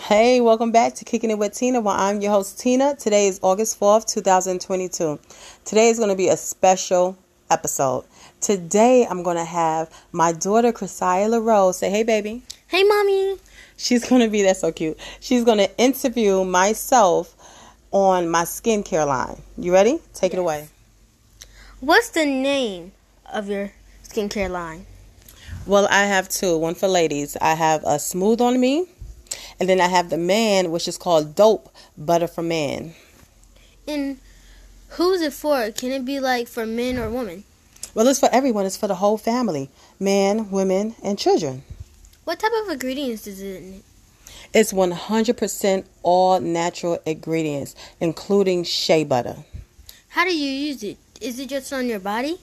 Hey, welcome back to Kicking It with Tina. Well, I'm your host, Tina. Today is August 4th, 2022. Today is going to be a special episode. Today, I'm going to have my daughter, Chriscya La'Rose. Say, hey, baby. Hey, mommy. She's going to be, that's so cute. She's going to interview myself on my skincare line. You ready? Take yes. it away. What's the name of your skincare line? Well, I have two. One for ladies. I have a Smooth on Me and then I have the man, which is called Dope Butter for Man. And who's it for? Can it be like for men or women? Well, it's for everyone. It's for the whole family men, women, and children. What type of ingredients is it in it? It's 100% all natural ingredients, including shea butter. How do you use it? Is it just on your body?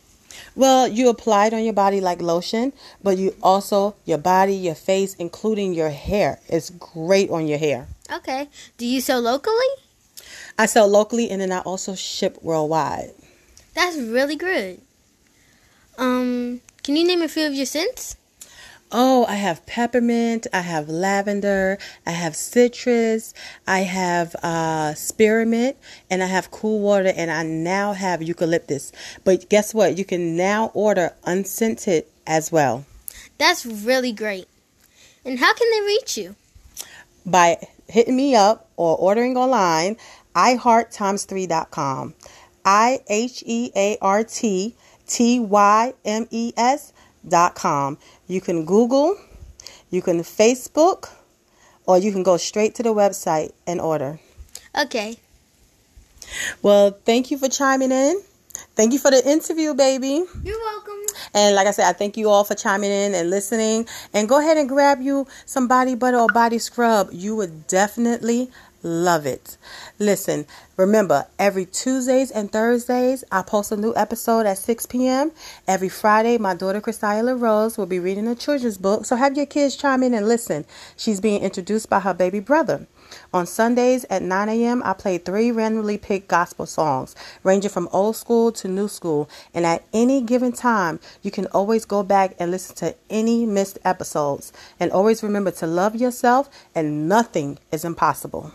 Well, you apply it on your body like lotion, but you also your body, your face, including your hair. It's great on your hair. Okay. Do you sell locally? I sell locally and then I also ship worldwide. That's really good. Um, can you name a few of your scents? Oh, I have peppermint, I have lavender, I have citrus, I have uh, spearmint, and I have cool water, and I now have eucalyptus. But guess what? You can now order unscented as well. That's really great. And how can they reach you? By hitting me up or ordering online, ihearttimes3.com. I H E A R T T Y M E S dot com. You can Google, you can Facebook, or you can go straight to the website and order. Okay. Well, thank you for chiming in. Thank you for the interview, baby. You're welcome. And like I said, I thank you all for chiming in and listening. And go ahead and grab you some body butter or body scrub. You would definitely Love it. Listen, remember, every Tuesdays and Thursdays, I post a new episode at 6 p.m. Every Friday, my daughter, Chriscya Rose, will be reading a children's book. So have your kids chime in and listen. She's being introduced by her baby brother. On Sundays at 9 a.m., I play three randomly picked gospel songs, ranging from old school to new school. And at any given time, you can always go back and listen to any missed episodes. And always remember to love yourself, and nothing is impossible.